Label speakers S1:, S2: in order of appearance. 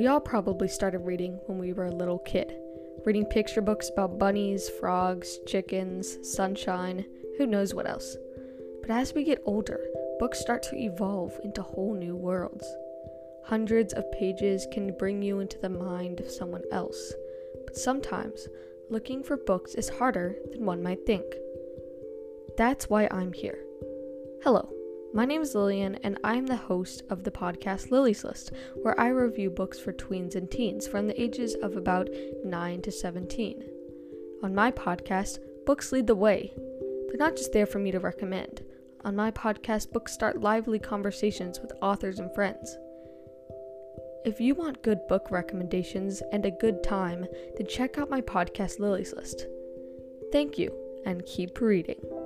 S1: We all probably started reading when we were a little kid, reading picture books about bunnies, frogs, chickens, sunshine, who knows what else. But as we get older, books start to evolve into whole new worlds. Hundreds of pages can bring you into the mind of someone else, but sometimes looking for books is harder than one might think. That's why I'm here. Hello, my name is Lillian, and I'm the host of the podcast Lily's List, where I review books for tweens and teens from the ages of about 9 to 17. On my podcast, books lead the way. They're not just there for me to recommend. On my podcast, books start lively conversations with authors and friends. If you want good book recommendations and a good time, then check out my podcast Lily's List. Thank you, and keep reading.